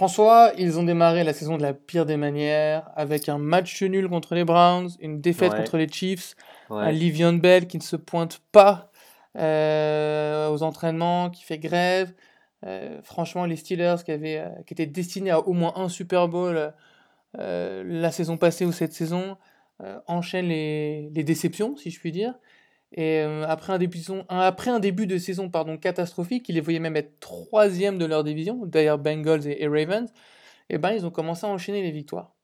François, ils ont démarré la saison de la pire des manières, avec un match nul contre les Browns, une défaite contre les Chiefs, un Livion Bell qui ne se pointe pas euh, aux entraînements, qui fait grève. Euh, franchement, les Steelers qui, avaient, qui étaient destinés à au moins un Super Bowl la saison passée ou cette saison, enchaînent les, les, déceptions, si je puis dire. Et après, un début, après un début de saison catastrophique, ils les voyaient même être troisième de leur division, d'ailleurs Bengals et, Ravens, et ben ils ont commencé à enchaîner les victoires,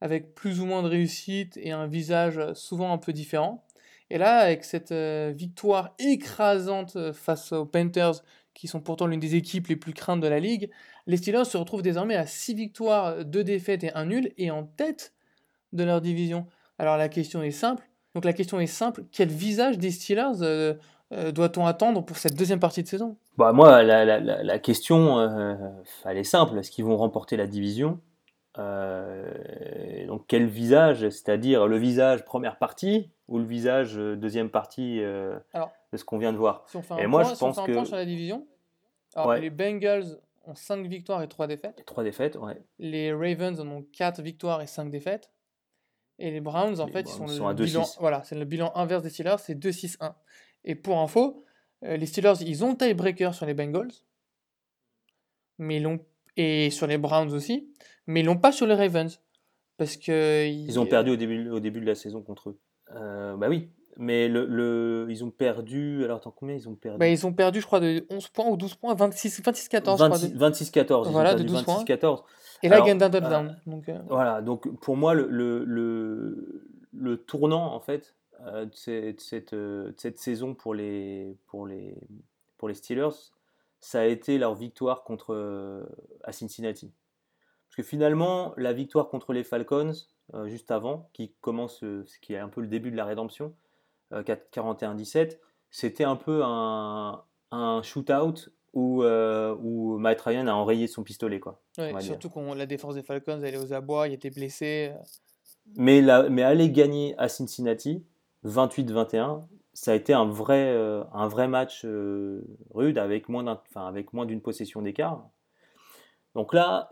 avec plus ou moins de réussite et un visage souvent un peu différent. Et là, avec cette victoire écrasante face aux Panthers, qui sont pourtant l'une des équipes les plus craintes de la ligue, les Steelers se retrouvent désormais à 6 victoires, 2 défaites et 1 nul, et en tête de leur division. Alors la question est simple, donc la question est simple, quel visage des Steelers euh, euh, doit-on attendre pour cette deuxième partie de saison? Bah, Moi, la, question, euh, elle est simple, est-ce qu'ils vont remporter la division? Donc quel visage, c'est-à-dire le visage première partie ou le visage deuxième partie de ce qu'on vient de voir? si on fait un Et moi, je pense que... sur la division, les Bengals ont 5 victoires et 3 défaites. 3 défaites, ouais. Les Ravens en ont 4 victoires et 5 défaites. Et les Browns, en fait, ils sont, le bilan, voilà, c'est le bilan inverse des Steelers, c'est 2-6-1. Et pour info, euh, les Steelers, ils ont tiebreaker sur les Bengals, mais ils et sur les Browns aussi, mais ils l'ont pas sur les Ravens. Parce que. Ils, ont perdu au début, au début de la saison contre eux. Euh, bah oui, mais le, le, ils ont perdu. Alors, attends, combien ils ont perdu? Bah, Ils ont perdu, je crois, de 11 points ou 12 points, 26-14. 26-14. Voilà, de 12 26, 14. Et là, ils gagnent d'un touchdown. Donc, euh. Voilà, donc pour moi, le, le, le, tournant, en fait, euh, de, cette, euh, cette, saison pour les, pour, les, pour les Steelers, ça a été leur victoire contre, à Cincinnati. Parce que finalement, la victoire contre les Falcons, juste avant, qui commence, ce qui est un peu le début de la rédemption, 41-17, c'était un peu un, un shootout où, euh, où Matt Ryan a enrayé son pistolet. Quoi, surtout quand la défense des Falcons elle est aux abois, il était blessé. Euh. Mais, la, mais aller gagner à Cincinnati, 28-21, ça a été un vrai, euh, un vrai match rude avec moins, enfin, avec moins d'une possession d'écart. Donc là,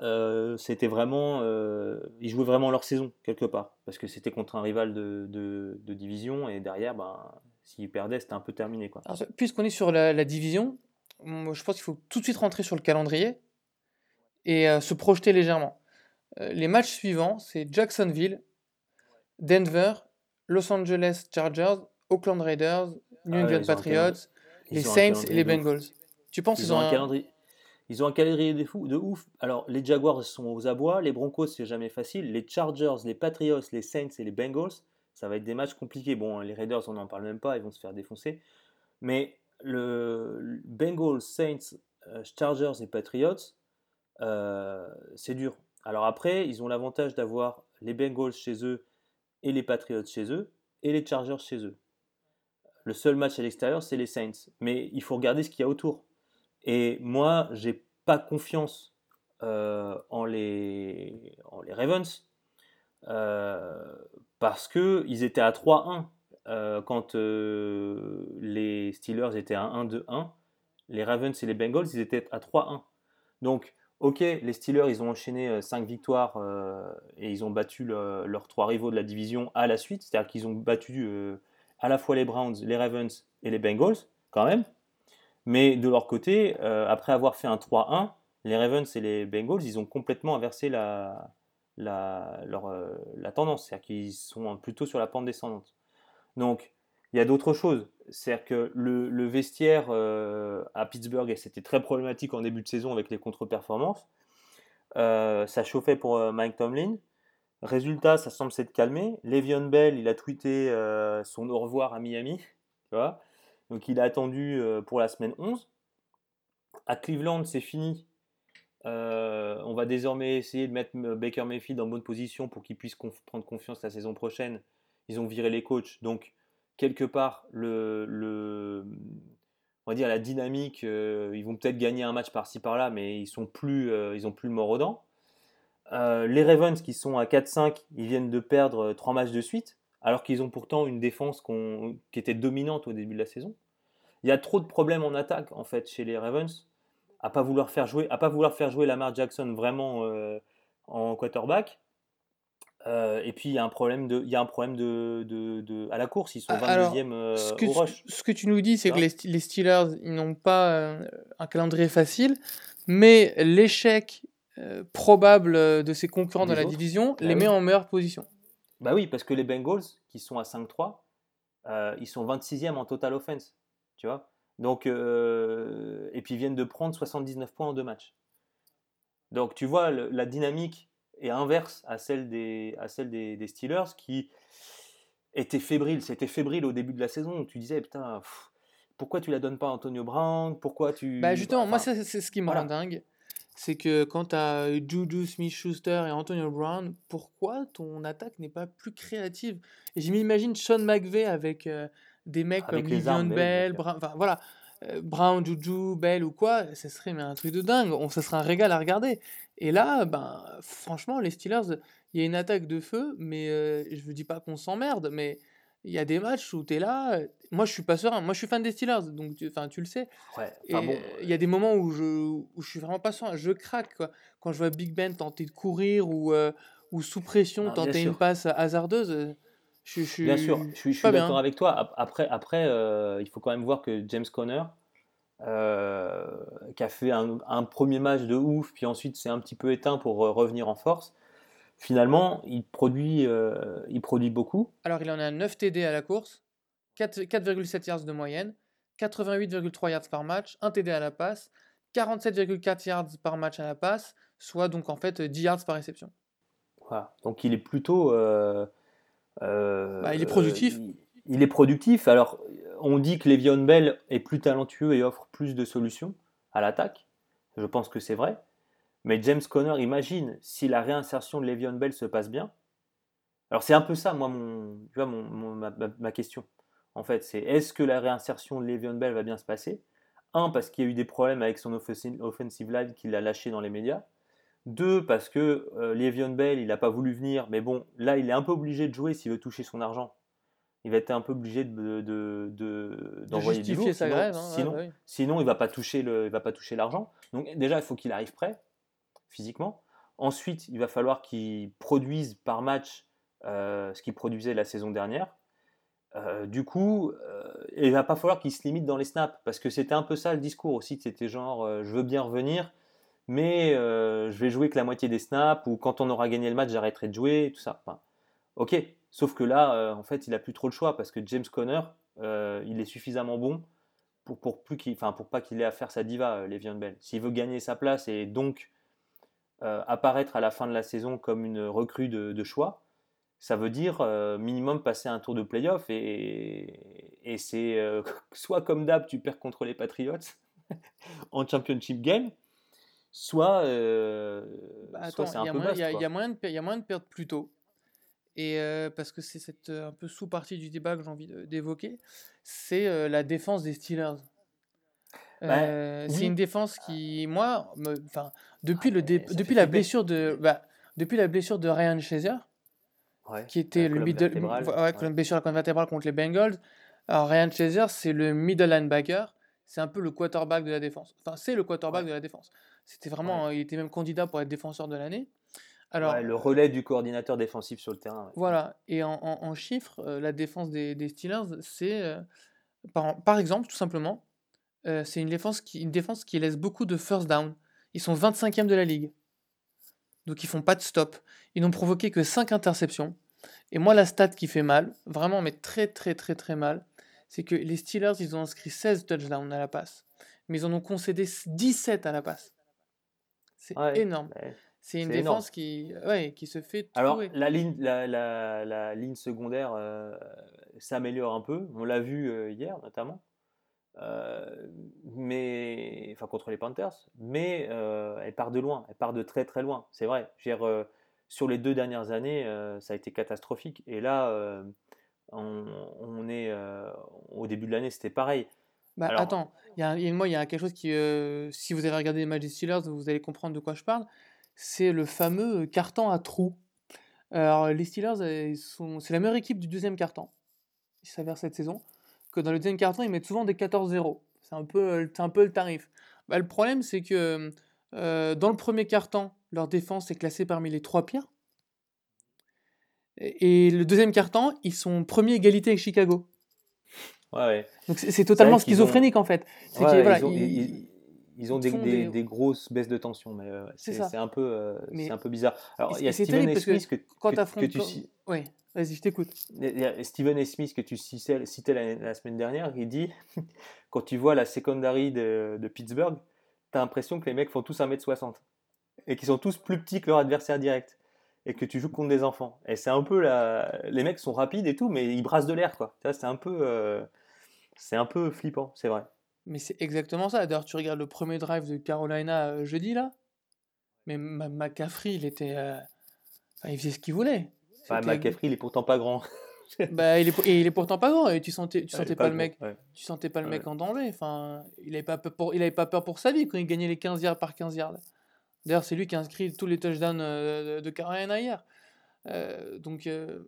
c'était vraiment, ils jouaient vraiment leur saison quelque part, parce que c'était contre un rival de, de, division et derrière, ben, s'ils perdaient, c'était un peu terminé. Quoi. Puisqu'on est sur la, la division, je pense qu'il faut tout de suite rentrer sur le calendrier et euh, se projeter légèrement. Euh, les matchs suivants, c'est Jacksonville, Denver, Los Angeles Chargers, Oakland Raiders, New ah England Patriots, les Saints et les Bengals. Tu penses qu'ils ont, un calendrier ils ont un calendrier de, fou, de ouf. Alors, les Jaguars sont aux abois, les Broncos, c'est jamais facile. Les Chargers, les Patriots, les Saints et les Bengals, ça va être des matchs compliqués. Bon, les Raiders, on n'en parle même pas, ils vont se faire défoncer. Mais le Bengals, Saints, euh, Chargers et Patriots, euh, c'est dur. Alors après, ils ont l'avantage d'avoir les Bengals chez eux et les Patriots chez eux et les Chargers chez eux. Le seul match à l'extérieur, c'est les Saints. Mais il faut regarder ce qu'il y a autour. Et moi, j'ai pas confiance euh, en, les, en les Ravens parce qu'ils étaient à 3-1 euh, quand euh, les Steelers étaient à 1-2-1, les Ravens et les Bengals, ils étaient à 3-1. Donc, ok, les Steelers, ils ont enchaîné 5 euh, victoires et ils ont battu leurs trois rivaux de la division à la suite. C'est-à-dire qu'ils ont battu à la fois les Browns, les Ravens et les Bengals, quand même. Mais de leur côté, après avoir fait un 3-1, les Ravens et les Bengals, ils ont complètement inversé la, la, leur, la tendance. C'est-à-dire qu'ils sont plutôt sur la pente descendante. Donc, il y a d'autres choses. C'est-à-dire que le, vestiaire euh, à Pittsburgh, c'était très problématique en début de saison avec les contre-performances. Euh, ça chauffait pour euh, Mike Tomlin. Résultat, ça semble s'être calmé. Le'Veon Bell, il a tweeté son au revoir à Miami. Donc il a attendu pour la semaine 11. À Cleveland, c'est fini. on va désormais essayer de mettre Baker Mayfield en bonne position pour qu'il puisse prendre confiance la saison prochaine ils ont viré les coachs, donc quelque part, le, on dire la dynamique, euh, ils vont peut-être gagner un match par-ci par-là, mais ils sont plus, euh, plus le mort aux dents. Euh, les Ravens qui sont à 4-5, ils viennent de perdre trois matchs de suite, alors qu'ils ont pourtant une défense qui était dominante au début de la saison. Il y a trop de problèmes en attaque en fait chez les Ravens, à pas vouloir faire jouer, à pas vouloir faire jouer Lamar Jackson vraiment en quarterback. et puis il y a un problème de, il y a un problème de, de, à la course. Ils sont 22e ah, ce que, au rush. Ce que tu nous dis, c'est que les, les, Steelers, ils n'ont pas un calendrier facile, mais l'échec probable de ses concurrents dans la division bah les met en meilleure position. Bah oui, parce que les Bengals, qui sont à 5-3, ils sont 26e en total offense. Tu vois Donc, et puis ils viennent de prendre 79 points en deux matchs. Donc tu vois, la dynamique est inverse à celle des, à celle des, Steelers qui étaient fébriles. C'était fébrile au début de la saison. Tu disais, putain, pourquoi tu la donnes pas à Antonio Brown? Pourquoi tu. Bah justement, moi, c'est ce qui me rend dingue. C'est que quand tu as Juju Smith-Schuster et Antonio Brown, pourquoi ton attaque n'est pas plus créative? Et je m'imagine Sean McVay avec euh, des mecs comme Livion Bell, Brown, enfin voilà, euh, Brown, Juju, Bell ou quoi, ce serait mais un truc de dingue. On, ça serait un régal à regarder. Et là, ben, franchement, les Steelers, il y a une attaque de feu, mais euh, je ne dis pas qu'on s'emmerde, mais il y a des matchs où tu es là. Moi, je suis pas serein. Moi, je suis fan des Steelers, donc tu, tu le sais. il y a des moments où je, où je suis vraiment pas serein. Je craque quoi. quand je vois Big Ben tenter de courir ou, euh, ou sous pression tenter une passe hasardeuse. Je, je, bien sûr, je suis, d'accord avec toi. Après, après il faut quand même voir que James Conner, euh, qui a fait un, premier match de ouf, puis ensuite c'est un petit peu éteint pour euh, revenir en force. Finalement, il produit, euh, il produit beaucoup. Alors il en a 9 TD à la course, 4,7 yards de moyenne, 88,3 yards par match, 1 TD à la passe, 47,4 yards par match à la passe, soit donc en fait 10 yards par réception. Voilà. Donc il est plutôt. Bah, il est productif. Il, il, est productif. Alors on dit que Le'Veon Bell est plus talentueux et offre plus de solutions à l'attaque. Je pense que c'est vrai. Mais James Conner, imagine si la réinsertion de Le'Veon Bell se passe bien. Alors c'est un peu ça, moi, mon, tu vois, ma, question. En fait, c'est est-ce que la réinsertion de Le'Veon Bell va bien se passer? Un, parce qu'il y a eu des problèmes avec son offensive line qu'il a lâché dans les médias. Deux, parce que euh, Le'Veon Bell, il n'a pas voulu venir, mais bon, là, il est un peu obligé de jouer s'il veut toucher son argent il va être un peu obligé de, d'envoyer de, du sa grève. Hein, sinon, sinon, il va pas toucher le, il va pas toucher l'argent. Donc déjà, il faut qu'il arrive prêt physiquement. Ensuite, il va falloir qu'il produise par match euh, ce qu'il produisait la saison dernière. Euh, du coup, euh, il va pas falloir qu'il se limite dans les snaps parce que c'était un peu ça le discours aussi. C'était genre, je veux bien revenir, mais je vais jouer que la moitié des snaps ou quand on aura gagné le match, j'arrêterai de jouer, tout ça. ok, Sauf que là, en fait, il a plus trop le choix parce que James Conner, il est suffisamment bon pour, pour, plus qu'il, pour pas qu'il ait à faire sa diva, euh, Le'Veon Bell. S'il veut gagner sa place et donc apparaître à la fin de la saison comme une recrue de, choix, ça veut dire minimum passer un tour de playoff et, et c'est soit comme d'hab, tu perds contre les Patriots en championship game, soit, bah, c'est un peu Il y, a moyen de perdre plus tôt et parce que c'est cette un peu sous-partie du débat que j'ai envie d'évoquer, c'est la défense des Steelers. Bah, c'est une défense qui, moi, depuis, ah, le depuis la blessure de, bah, depuis la blessure de Ryan Shazier, qui était le middle, ouais, blessure à la colonne vertébrale contre les Bengals. Alors Ryan Shazier, c'est le middle linebacker, c'est un peu le quarterback de la défense. Enfin, c'est le quarterback de la défense. C'était vraiment, il était même candidat pour être défenseur de l'année. Alors, le relais du coordinateur défensif sur le terrain. Voilà, et en, chiffres, euh, la défense des, Steelers, c'est, euh, par, exemple, tout simplement, euh, c'est une défense, qui, une défense qui laisse beaucoup de first down. Ils sont 25e de la ligue. Donc ils font pas de stop. Ils n'ont provoqué que 5 interceptions. Et moi, la stat qui fait mal, vraiment, mais très très très très mal, c'est que les Steelers, ils ont inscrit 16 touchdowns à la passe. Mais ils en ont concédé 17 à la passe. C'est énorme. C'est une défense qui, ouais, qui se fait Alors, la ligne, la, la, la ligne secondaire euh, s'améliore un peu. On l'a vu euh, hier, notamment. Euh, mais, enfin, contre les Panthers. Mais elle part de loin. Elle part de très, très loin. C'est vrai. sur les deux dernières années, ça a été catastrophique. Et là, on, on, est au début de l'année, c'était pareil. Bah, attends, il y a, moi, il y a quelque chose qui, si vous avez regardé les matchs des Steelers, vous allez comprendre de quoi je parle c'est le fameux carton à trous. Alors, les Steelers, c'est la meilleure équipe du deuxième carton. Il s'avère cette saison que dans le deuxième carton, ils mettent souvent des 14-0. C'est un, peu, un peu le tarif. Bah, le problème, c'est que euh, dans le premier quart-temps, leur défense est classée parmi les trois pires. Et, le deuxième quart-temps, ils sont premiers égalité avec Chicago. Ouais, ouais. Donc c'est totalement schizophrénique en fait. ils, ont, des, des, grosses baisses de tension, mais euh, c'est un, peu, euh, un peu bizarre. Alors il y a Steven Smith que, que, tu Oui, vas-y, je t'écoute. Il y a Steven Smith que tu citais, la, semaine dernière, il dit quand tu vois la secondary de, de Pittsburgh, tu as l'impression que les mecs font tous 1m60 et qu'ils sont tous plus petits que leur adversaire direct et que tu joues contre des enfants. Et c'est un peu la... les mecs sont rapides et tout, mais ils brassent de l'air quoi. C'est un peu, euh, c'est un peu flippant, c'est vrai. Mais c'est exactement ça. D'ailleurs, tu regardes le premier drive de Carolina euh, jeudi là, mais McCaffrey, il était, euh, enfin, il faisait ce qu'il voulait. Bah, McCaffrey, il est pourtant pas grand. bah, il est, et il est pourtant pas grand et tu sentais, tu sentais pas, le mec, tu sentais pas le mec en danger. Enfin, il avait pas peur pour, il avait pas peur pour sa vie quand il gagnait les 15 yards par 15 yards. D'ailleurs, c'est lui qui a inscrit tous les touchdowns euh, de Carolina hier. Euh, donc, euh,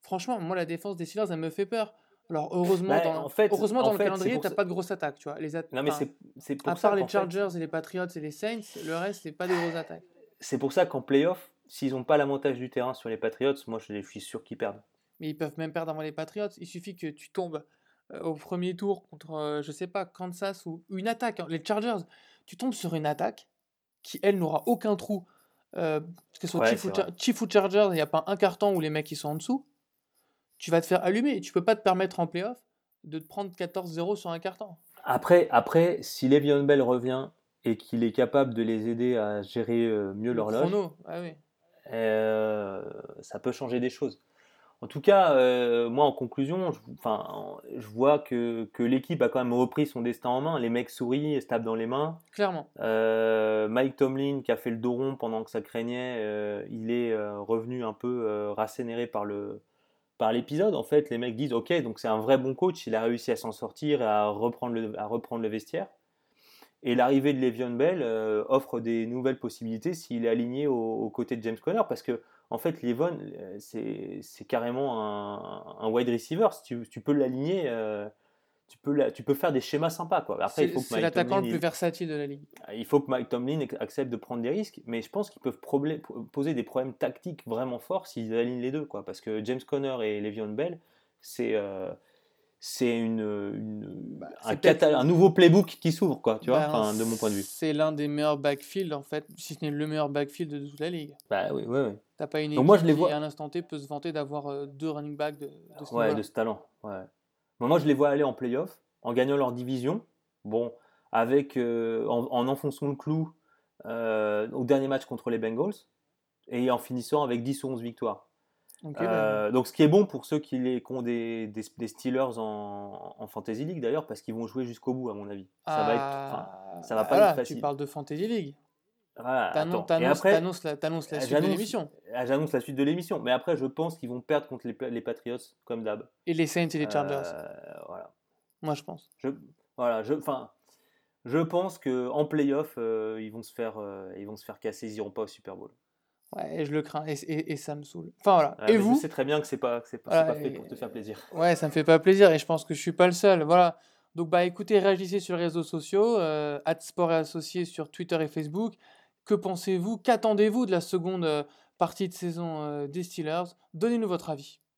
franchement, moi, la défense des Steelers, elle me fait peur. Alors, heureusement, bah, dans, en fait, heureusement, dans le calendrier, t'as pas de grosses attaques, tu vois. Les non, mais c'est pour à part les Chargers et les Patriots et les Saints, le reste, c'est pas des grosses attaques. C'est pour ça qu'en playoff, s'ils n'ont pas l'avantage du terrain sur les Patriots, moi, je suis sûr qu'ils perdent. Mais ils peuvent même perdre avant les Patriots. Il suffit que tu tombes au premier tour contre, je sais pas, Kansas ou une attaque. Hein. Les Chargers, tu tombes sur une attaque qui, elle, n'aura aucun trou. Euh, que ce soit Chief, ou Chargers, il n'y a pas un carton où les mecs ils sont en dessous. Tu vas te faire allumer. Tu peux pas te permettre en playoff de te prendre 14-0 sur un carton. Après, après, si Le'Veon Bell revient et qu'il est capable de les aider à gérer euh, mieux leur l'horloge, ah oui. euh, ça peut changer des choses. En tout cas, euh, moi en conclusion, je, enfin, je vois que, que l'équipe a quand même repris son destin en main. Les mecs sourient, se tapent dans les mains. Clairement. Euh, Mike Tomlin, qui a fait le dos rond pendant que ça craignait, il est revenu un peu rassénéré par le par l'épisode. En fait, les mecs disent Ok, donc c'est un vrai bon coach, il a réussi à s'en sortir à reprendre le, à reprendre le vestiaire. Et l'arrivée de Le'Veon Bell offre des nouvelles possibilités s'il est aligné aux côtés de James Conner, parce que en fait, Levon, euh, c'est carrément un, wide receiver. tu, tu peux l'aligner, euh, tu, peux tu peux faire des schémas sympas. Quoi. Après, c'est l'attaquant le plus versatile de la ligue. Il faut que Mike Tomlin accepte de prendre des risques, mais je pense qu'ils peuvent poser des problèmes tactiques vraiment forts s'ils alignent les deux. Quoi. Parce que James Conner et Le'Veon Bell, c'est. Euh, c'est une, bah, un, nouveau playbook qui s'ouvre, quoi, tu vois, bah, de mon point de vue. C'est l'un des meilleurs backfields, en fait, si ce n'est le meilleur backfield de toute la ligue. Bah oui, oui, oui. T'as pas une équipe moi, je les vois... qui, à un instant T, peut se vanter d'avoir euh, deux running backs de, de ce Ouais, de ce talent, ouais. Moi, je les vois aller en playoff, en gagnant leur division, bon, avec, euh, en, enfonçant le clou euh, au dernier match contre les Bengals, et en finissant avec 10 ou 11 victoires. Euh, donc, ce qui est bon pour ceux qui, les, ont des, des, Steelers en, Fantasy League d'ailleurs, parce qu'ils vont jouer jusqu'au bout, à mon avis. Ça va, être, ça va pas être facile. Tu parles de Fantasy League. T'annonces la, la, suite de l'émission. Ah, j'annonce la suite de l'émission. Mais après, je pense qu'ils vont perdre contre les, les Patriots, comme d'hab. Et les Saints et les Chargers. Euh, voilà. Moi, je pense. Je, voilà, je, je pense qu'en playoff, euh, ils, vont se faire, ils vont se faire casser, ils n'iront pas au Super Bowl. Ouais, je le crains et, et, ça me saoule. Enfin voilà. et vous C'est très bien que c'est pas, c'est pas, pas fait pour te faire plaisir. Ouais, ça me fait pas plaisir et je pense que je suis pas le seul. Voilà. Donc bah écoutez, réagissez sur les réseaux sociaux, euh, Sport et Associés sur Twitter et Facebook. Que pensez-vous? Qu'attendez-vous de la seconde euh, partie de saison euh, des Steelers Donnez-nous votre avis.